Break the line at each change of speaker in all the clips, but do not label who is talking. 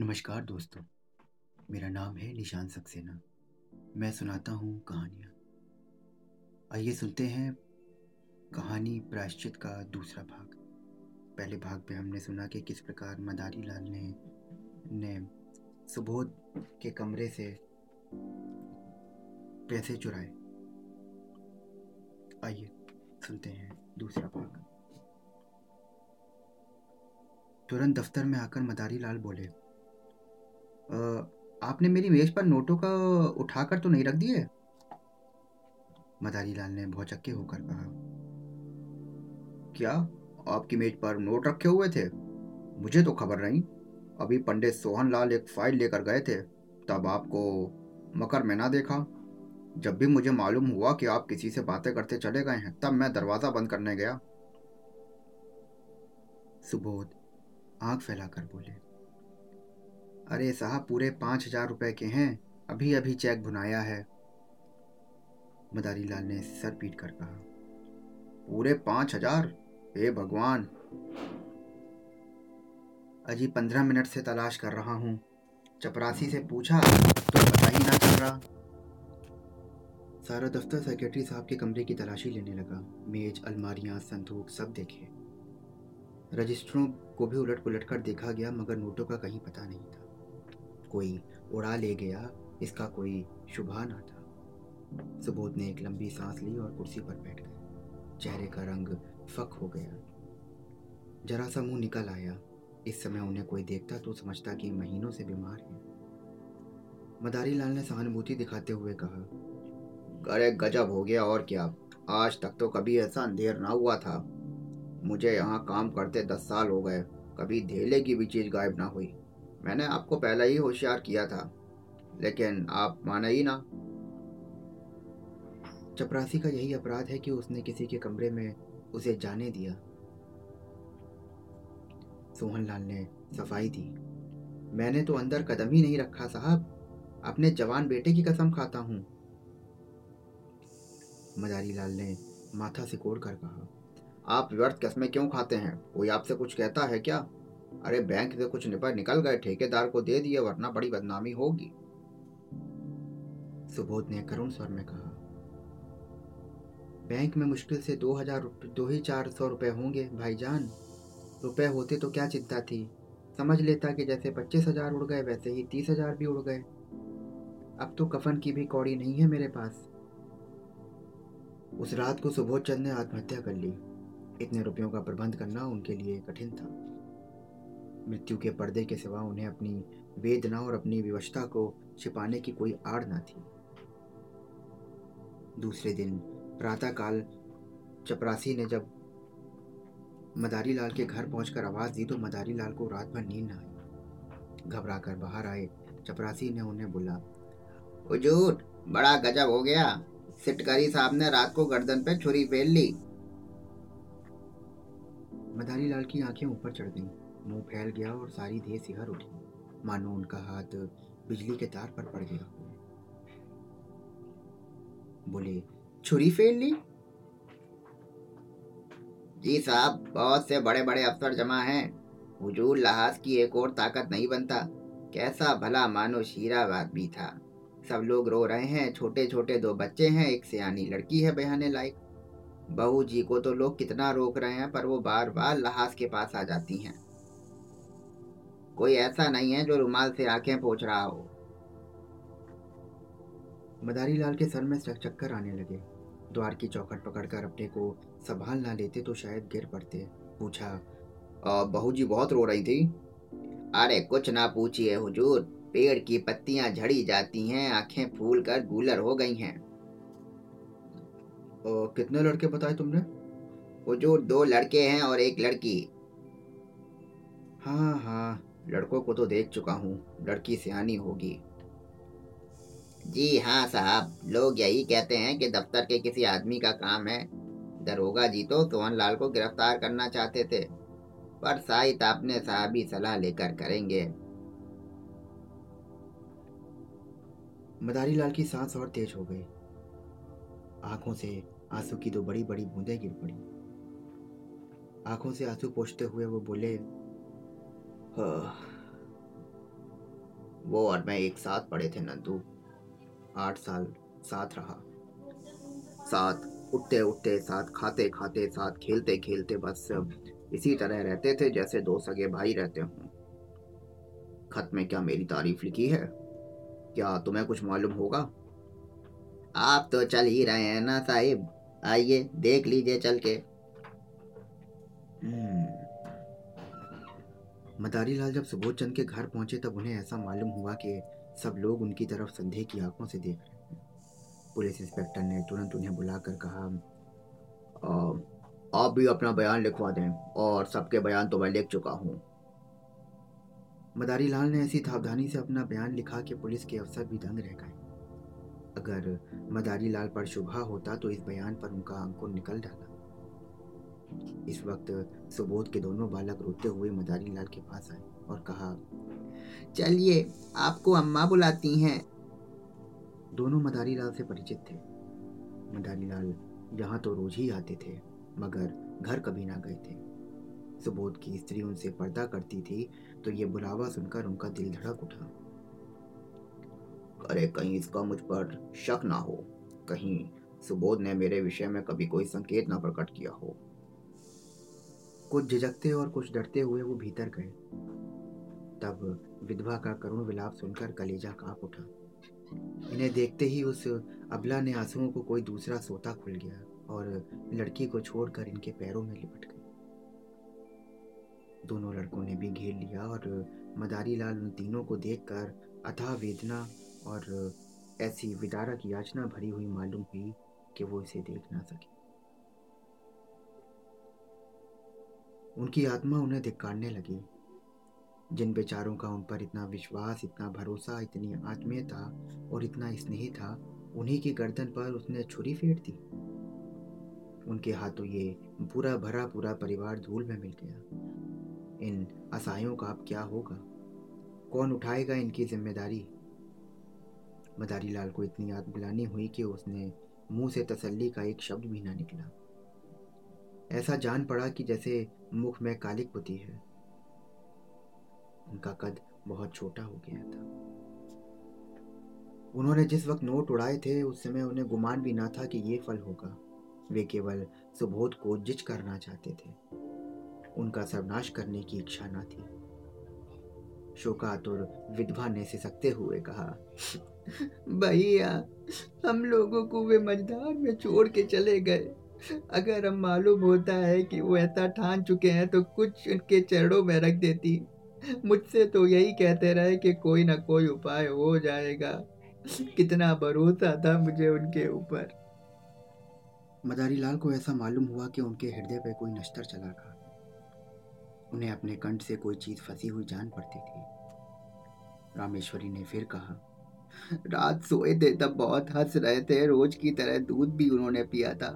नमस्कार दोस्तों। मेरा नाम है निशान सक्सेना। मैं सुनाता हूँ कहानियाँ। आइए सुनते हैं कहानी प्रायश्चित का दूसरा भाग। पहले भाग में हमने सुना कि किस प्रकार मदारी लाल ने ने सुबोध के कमरे से पैसे चुराए। आइए सुनते हैं दूसरा भाग। तुरंत दफ्तर में आकर मदारी लाल बोले आपने मेरी मेज पर नोटों का उठाकर तो नहीं रख दिए? मदारी लाल ने भौचक्के होकर कहा। क्या आपकी मेज पर नोट रखे हुए थे? मुझे तो खबर नहीं। अभी पंडित सोहन लाल एक फ़ाइल लेकर गए थे। तब आपको मकर में ना देखा। जब भी मुझे मालूम हुआ कि आप किसी से बातें करते चले गए हैं, तब मैं दरवाज़ा बंद करने गया। सुबोध आँख फैलाकर बोले अरे साहब, पूरे पाँच हज़ार रुपए के हैं। अभी अभी चेक भुनाया है। मदारी लाल ने सर पीट कर कहा। पूरे पाँच हज़ार? हे भगवान। अजी पंद्रह मिनट से तलाश कर रहा हूँ। चपरासी से पूछा तो पता ही ना चल रहा। सारा दफ्तर सेक्रेटरी साहब के कमरे की तलाशी लेने लगा। मेज, अलमारियाँ, संदूक सब देखे। रजिस्टरों को भी उलट पुलट कर देखा गया, मगर नोटों का कहीं पता नहीं था। कोई उड़ा ले गया, इसका कोई शुभा ना था। सुबोध ने एक लंबी सांस ली और कुर्सी पर बैठ गए। चेहरे का रंग फक हो गया। जरा सा मुँह निकल आया। इस समय उन्हें कोई देखता तो समझता कि महीनों से बीमार है। मदारी लाल ने सहानुभूति दिखाते हुए कहा अरे गजब हो गया और क्या? आज तक तो कभी ऐसा अंधेर ना हुआ था। मुझे यहाँ काम करते दस साल हो गए। कभी धेले की भी चीज़ गायब ना हुई। मैंने आपको पहले ही होशियार किया था, लेकिन आप माना ही ना। चपरासी का यही अपराध है कि उसने किसी के कमरे में उसे जाने दिया। सोहनलाल ने सफ़ाई दी। मैंने तो अंदर कदम ही नहीं रखा, साहब। अपने जवान बेटे की कसम खाता हूँ। मदारी लाल ने माथा सिकोड़ कर कहा, आप व्यर्थ कस्में क्यों खाते हैं? कोई आपसे कुछ कहता है क्या? अरे बैंक से कुछ निपर निकल गए, ठेकेदार को दे दिए, वरना बड़ी बदनामी होगी। सुबोध ने करुण स्वर में कहा, बैंक में मुश्किल से दो हज़ार दो ही चार सौ रुपए होंगे, भाईजान। रुपए होते तो क्या चिंता थी? समझ लेता कि जैसे पच्चीस हज़ार उड़ गए, वैसे ही तीस हज़ार भी उड़ गए। अब तो कफन की भी कौड़ी नहीं है मेरे पास। उस रात को सुबोध चंद ने आत्महत्या कर ली। इतने रुपयों का प्रबंध करना उनके लिए कठिन था। मृत्यु के पर्दे के सिवा उन्हें अपनी वेदना और अपनी विवशता को छिपाने की कोई आड़ ना थी। दूसरे दिन प्रातःकाल चपरासी ने जब मदारी लाल के घर पहुंचकर आवाज़ दी तो मदारी लाल को रात भर नींद न आई। घबरा कर बाहर आए चपरासी ने उन्हें बोला, हुजूर, बड़ा गजब हो गया। सिटकारी साहब ने रात को गर्दन पे छुरी फेर ली मदारी लाल की आँखें ऊपर चढ़ गईं। मुँह फैल गया और सारी देह सिहर उठी। मानो उनका हाथ बिजली के तार पर पड़ गया। बोले, छुरी फेल ली? जी साहब, बहुत से बड़े बड़े अफसर जमा हैं। हुजूर लहाज की एक और ताकत नहीं बनता। कैसा भला मानो शीराबाद भी था। सब लोग रो रहे हैं छोटे छोटे दो बच्चे हैं, एक सियानी लड़की है बहाने लायक। बहू जी को तो लोग कितना रोक रहे हैं, पर वो बार बार लहाज के पास आ जाती हैं। कोई ऐसा नहीं है जो रुमाल से आँखें पोछ रहा हो। मदारी लाल के सर में चक्कर आने लगे। द्वार की चौखट पकड़कर अपने को संभाल ना लेते तो शायद गिर पड़ते। पूछा बहू जी बहुत रो रही थी? अरे, कुछ ना पूछिए हुजूर। पेड़ की पत्तियाँ झड़ी जाती हैं, आँखें फूल कर गूलर हो गई हैं। कितने लड़के बताए तुमने? हुजूर, दो लड़के हैं और एक लड़की। हाँ हाँ। लड़कों को तो देख चुका हूँ, लड़की सियानी होगी। जी हाँ साहब, लोग यही कहते हैं कि दफ्तर के किसी आदमी का काम है। दरोगा जी तो सोहन लाल को गिरफ़्तार करना चाहते थे, पर साहित आपने साहबी सलाह लेकर करेंगे। मदारी लाल की सांस और तेज हो गई। आँखों से आँसू की दो बड़ी बड़ी बूंदें गिर पड़ी। आँखों से आँसू पोछते हुए वो बोले वो और मैं एक साथ पढ़े थे नंदू। आठ साल साथ रहा। साथ उठते उठते साथ खाते खाते साथ खेलते खेलते बस इसी तरह रहते थे जैसे दो सगे भाई रहते हों। खत में क्या मेरी तारीफ़ लिखी है? क्या तुम्हें कुछ मालूम होगा? आप तो चल ही रहे हैं ना साहिब। आइए, देख लीजिए चल के। हम्म। मदारी लाल जब सुबोध चंद के घर पहुँचे तब उन्हें ऐसा मालूम हुआ कि सब लोग उनकी तरफ़ संदेह की आँखों से देख रहे हैं। पुलिस इंस्पेक्टर ने तुरंत उन्हें बुलाकर कहा आ, आप भी अपना बयान लिखवा दें और सबके बयान तो मैं लिख चुका हूँ। मदारी लाल ने ऐसी सावधानी से अपना बयान लिखा कि पुलिस के अफसर भी दंग रह गए। अगर मदारी लाल पर शुभा होता तो इस बयान पर उनका अंकुर निकल डाला इस वक्त सुबोध के दोनों बालक रोते हुए मदारी लाल के पास आए और कहा, चलिए, आपको अम्मा बुलाती हैं। दोनों मदारी लाल से परिचित थे। मदारी लाल यहाँ तो रोज ही आते थे, मगर घर कभी ना गए थे। सुबोध की स्त्री उनसे पर्दा करती थी तो ये बुलावा सुनकर उनका दिल धड़क उठा। अरे, कहीं इसका मुझ पर शक ना हो। कहीं सुबोध ने मेरे विषय में कभी कोई संकेत ना प्रकट किया हो। कुछ झिझकते और कुछ डरते हुए वो भीतर गए। तब विधवा का करुण विलाप सुनकर कलेजा काँप उठा। इन्हें देखते ही उस अबला ने आंसुओं को कोई दूसरा सोता खुल गया और लड़की को छोड़कर इनके पैरों में लिपट गई। दोनों लड़कों ने भी घेर लिया और मदारी लाल उन तीनों को देखकर अथाह वेदना और ऐसी विदारक याचना भरी हुई मालूम हुई कि वो इसे देख ना सके। उनकी आत्मा उन्हें धिक्कारने लगी। जिन बेचारों का उन पर इतना विश्वास, इतना भरोसा, इतनी आत्मीयता और इतना स्नेह था, उन्हीं की गर्दन पर उसने छुरी फेर दी। उनके हाथों ये पूरा भरा, पूरा परिवार धूल में मिल गया। इन असहायों का अब क्या होगा? कौन उठाएगा इनकी ज़िम्मेदारी? मदारी लाल को इतनी याद बुलानी हुई कि उसने मुँह से तसल्ली का एक शब्द भी ना निकला। ऐसा जान पड़ा कि जैसे मुख में कालिक होती है। उनका कद बहुत छोटा हो गया था। उन्होंने जिस वक्त नोट उड़ाए थे, उस समय उन्हें गुमान भी ना था कि ये फल होगा। वे केवल सुबोध को जिच करना चाहते थे। उनका सर्वनाश करने की इच्छा न थी। शोकातुर विधवा ने सिसकते हुए कहा, भैया, हम लोगों को वे मझदार में छोड़ के चले गए। अगर हम मालूम होता है कि वो ऐसा ठान चुके हैं तो कुछ उनके चरणों में रख देती। मुझसे तो यही कहते रहे कि कोई ना कोई उपाय हो जाएगा। कितना भरोसा था मुझे उनके ऊपर। मदारी लाल को ऐसा मालूम हुआ कि उनके हृदय पर कोई नश्तर चला था। उन्हें अपने कंठ से कोई चीज़ फंसी हुई जान पड़ती थी। रामेश्वरी ने फिर कहा, रात सोए थे तब बहुत हंस रहे थे। रोज की तरह दूध भी उन्होंने पिया था।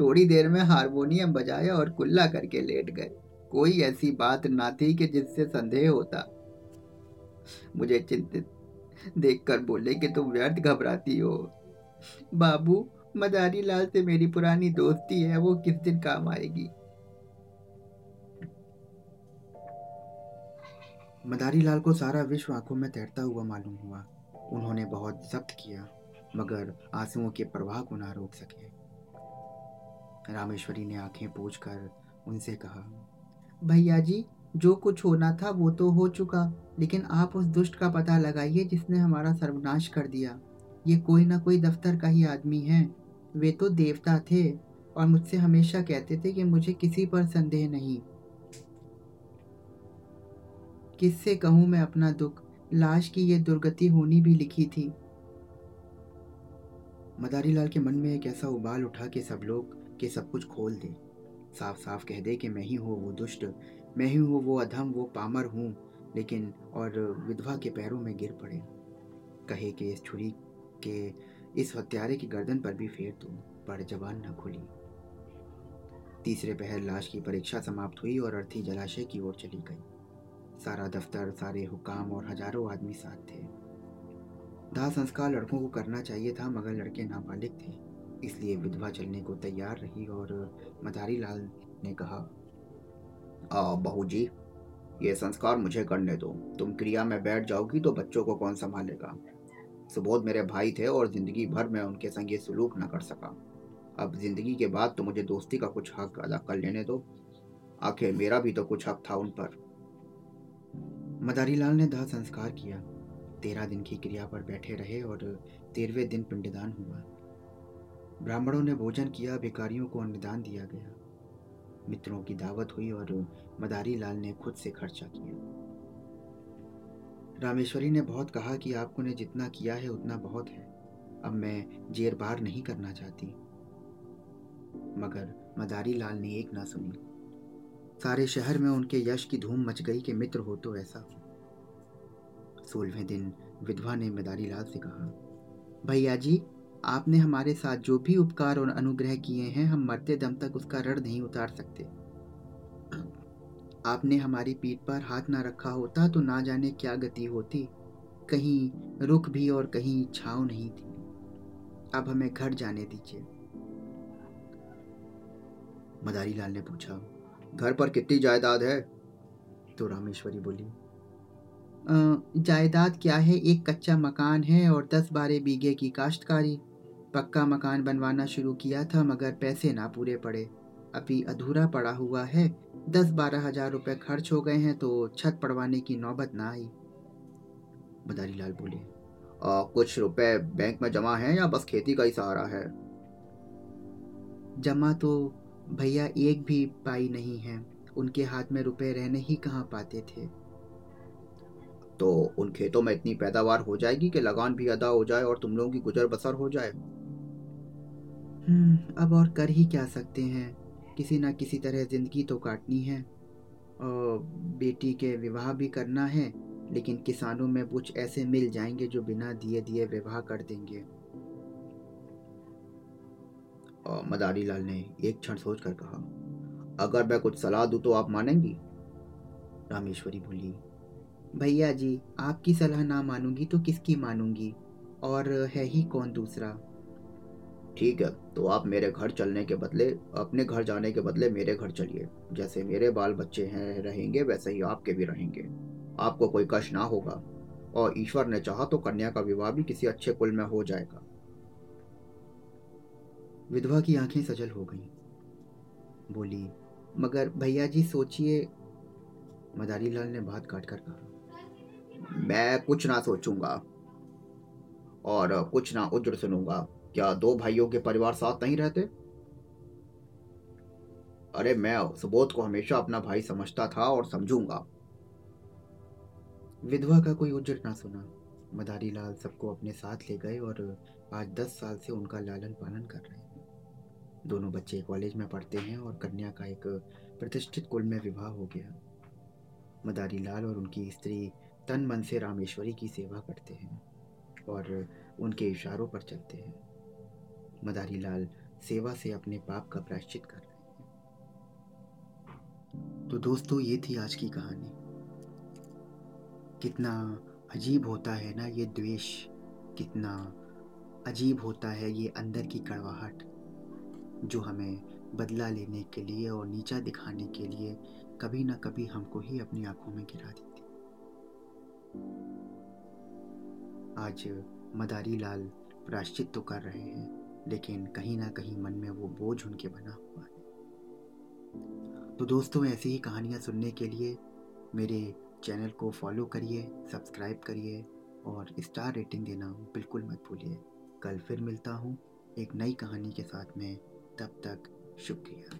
थोड़ी देर में हारमोनियम बजाया और कुल्ला करके लेट गए। कोई ऐसी बात ना थी कि जिससे संदेह होता। मुझे चिंतित देखकर बोले कि तुम व्यर्थ घबराती हो। बाबू मदारी लाल से मेरी पुरानी दोस्ती है, वो किस दिन काम आएगी? मदारी लाल को सारा विश्व आँखों में तैरता हुआ मालूम हुआ। उन्होंने बहुत जब्त किया, मगर आंसुओं के प्रवाह को ना रोक सके। रामेश्वरी ने आँखें पूछ कर उनसे कहा, भैया जी, जो कुछ होना था वो तो हो चुका, लेकिन आप उस दुष्ट का पता लगाइए जिसने हमारा सर्वनाश कर दिया। ये कोई ना कोई दफ्तर का ही आदमी है। वे तो देवता थे और मुझसे हमेशा कहते थे कि मुझे किसी पर संदेह नहीं। किससे कहूँ मैं अपना दुख? लाश की ये दुर्गति होनी भी लिखी थी। मदारी लाल के मन में एक ऐसा उबाल उठा कि सब लोग, के सब कुछ खोल दे। साफ़ साफ़ कह दे कि मैं ही हूँ वो दुष्ट, मैं ही हूँ वो अधम, वो पामर हूँ, लेकिन और विधवा के पैरों में गिर पड़े। कहे कि इस छुरी के, इस हत्यारे की गर्दन पर भी फेर दो, पर जबान न खुली। तीसरे पहर लाश की परीक्षा समाप्त हुई और अर्थी जलाशय की ओर चली गई। सारा दफ्तर, सारे हुकाम और हज़ारों आदमी साथ थे। दाह संस्कार लड़कों को करना चाहिए था, मगर लड़के नाबालिग थे, इसलिए विधवा चलने को तैयार रही और मदारी लाल ने कहा बहू जी ये संस्कार मुझे करने दो। तुम क्रिया में बैठ जाओगी तो बच्चों को कौन संभालेगा? सुबोध मेरे भाई थे और ज़िंदगी भर मैं उनके संग ये सलूक न कर सका। अब ज़िंदगी के बाद तो मुझे दोस्ती का कुछ हक अदा कर लेने दो। आखिर मेरा भी तो कुछ हक था उन पर। मदारी लाल ने दाह संस्कार किया। तेरह दिन की क्रिया पर बैठे रहे और तेरहवें दिन पिंडदान हुआ। ब्राह्मणों ने भोजन किया भिकारियों को अन्नदान दिया गया। मित्रों की दावत हुई और मदारी लाल ने खुद से खर्चा किया। रामेश्वरी ने बहुत कहा कि आपको ने जितना किया है, उतना बहुत है। अब मैं जेर बार नहीं करना चाहती। मगर मदारी लाल ने एक ना सुनी। सारे शहर में उनके यश की धूम मच गई कि मित्र हो तो ऐसा हो। सोलहवें दिन विधवा ने मदारी लाल से कहा, भैया जी, आपने हमारे साथ जो भी उपकार और अनुग्रह किए हैं, हम मरते दम तक उसका ऋण नहीं उतार सकते। आपने हमारी पीठ पर हाथ ना रखा होता तो ना जाने क्या गति होती। कहीं रुख भी और कहीं छाव नहीं थी। अब हमें घर जाने दीजिए। मदारी लाल ने पूछा, घर पर कितनी जायदाद है? तो रामेश्वरी बोली जायदाद क्या है? एक कच्चा मकान है और दस बारह बीघे की काश्तकारी। पक्का मकान बनवाना शुरू किया था मगर पैसे ना पूरे पड़े। अभी अधूरा पड़ा हुआ है। दस बारह हज़ार रुपये खर्च हो गए हैं तो छत पड़वाने की नौबत ना आई। बदारी लाल बोले आ, कुछ रुपए बैंक में जमा है या बस खेती का ही सहारा है? जमा तो भैया एक भी पाई नहीं है। उनके हाथ में रुपए रहने ही कहाँ पाते थे? तो उन खेतों में इतनी पैदावार हो जाएगी कि लगान भी अदा हो जाए और तुम लोगों की गुजर बसर हो जाए। हम्म, अब और कर ही क्या सकते हैं? किसी ना किसी तरह ज़िंदगी तो काटनी है। और बेटी के विवाह भी करना है लेकिन किसानों में कुछ ऐसे मिल जाएँगे जो बिना दिए दिए विवाह कर देंगे। मदारी लाल ने एक क्षण सोच कर कहा अगर मैं कुछ सलाह दूँ तो आप मानेंगी? रामेश्वरी बोली भैया जी आपकी सलाह ना मानूँगी तो किसकी मानूँगी? और है ही कौन दूसरा? ठीक है तो आप मेरे घर चलने के बदले अपने घर जाने के बदले मेरे घर चलिए। जैसे मेरे बाल बच्चे हैं रहेंगे वैसे ही आपके भी रहेंगे। आपको कोई कष्ट ना होगा। और ईश्वर ने चाहा तो कन्या का विवाह भी किसी अच्छे कुल में हो जाएगा। विधवा की आँखें सजल हो गईं। बोली मगर भैया जी सोचिए। मदारी लाल ने बात काट कर कहा मैं कुछ ना सोचूँगा और कुछ ना उज्र सुनूँगा। क्या दो भाइयों के परिवार साथ नहीं रहते? अरे मैं सुबोध को हमेशा अपना भाई समझता था और समझूँगा। विधवा का कोई उज्जर ना सुना। मदारी लाल सबको अपने साथ ले गए और आज दस साल से उनका लालन पालन कर रहे हैं। दोनों बच्चे कॉलेज में पढ़ते हैं और कन्या का एक प्रतिष्ठित कुल में विवाह हो गया। मदारी लाल और उनकी स्त्री तन मन से रामेश्वरी की सेवा करते हैं और उनके इशारों पर चलते हैं। मदारी लाल सेवा से अपने पाप का प्रायश्चित कर रहे हैं। तो दोस्तों, ये थी आज की कहानी। कितना अजीब होता है ना ये द्वेष, कितना अजीब होता है ये अंदर की कड़वाहट, जो हमें बदला लेने के लिए और नीचा दिखाने के लिए कभी ना कभी हमको ही अपनी आँखों में गिरा देती आज मदारी लाल प्राश्चित तो कर रहे हैं, लेकिन कहीं ना कहीं मन में वो बोझ उनके बना हुआ है। तो दोस्तों, ऐसी ही कहानियाँ सुनने के लिए मेरे चैनल को फॉलो करिए, सब्सक्राइब करिए और स्टार रेटिंग देना बिल्कुल मत भूलिए। कल फिर मिलता हूँ एक नई कहानी के साथ में, तब तक शुक्रिया।